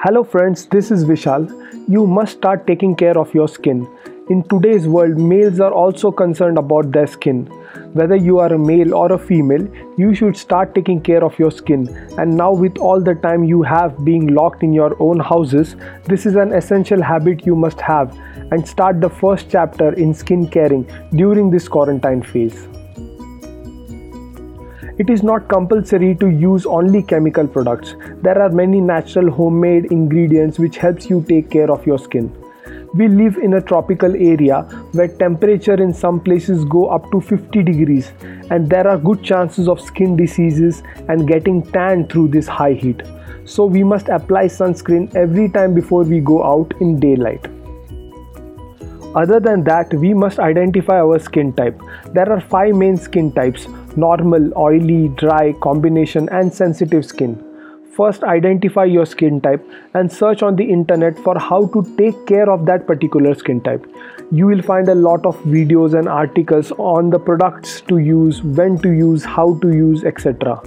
Hello, friends, this is Vishal. You must start taking care of your skin. In today's world, males are also concerned about their skin. Whether you are a male or a female, you should start taking care of your skin. And now, with all the time you have being locked in your own houses, this is an essential habit you must have and start the first chapter in skin caring during this quarantine phase. It is not compulsory to use only chemical products. There are many natural homemade ingredients which helps you take care of your skin. We live in a tropical area where temperature in some places go up to 50 degrees and there are good chances of skin diseases and getting tan through this high heat. So we must apply sunscreen every time before we go out in daylight. Other than that, we must identify our skin type. There are five main skin types normal, oily, dry, combination, and sensitive skin. First, identify your skin type and search on the internet for how to take care of that particular skin type. You will find a lot of videos and articles on the products to use, when to use, how to use, etc.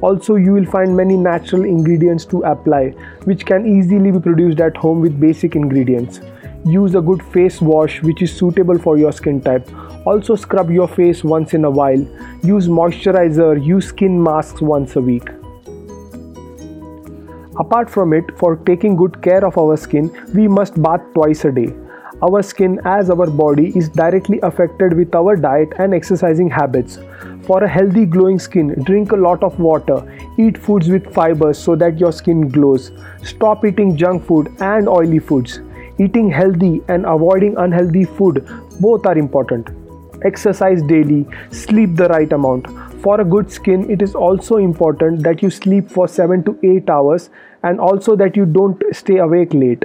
Also, you will find many natural ingredients to apply, which can easily be produced at home with basic ingredients. Use a good face wash which is suitable for your skin type. Also, scrub your face once in a while. Use moisturizer, use skin masks once a week. Apart from it, for taking good care of our skin, we must bath twice a day. Our skin, as our body, is directly affected with our diet and exercising habits. For a healthy, glowing skin, drink a lot of water, eat foods with fibers so that your skin glows. Stop eating junk food and oily foods. Eating healthy and avoiding unhealthy food both are important. Exercise daily, sleep the right amount. For a good skin, it is also important that you sleep for 7 to 8 hours and also that you don't stay awake late.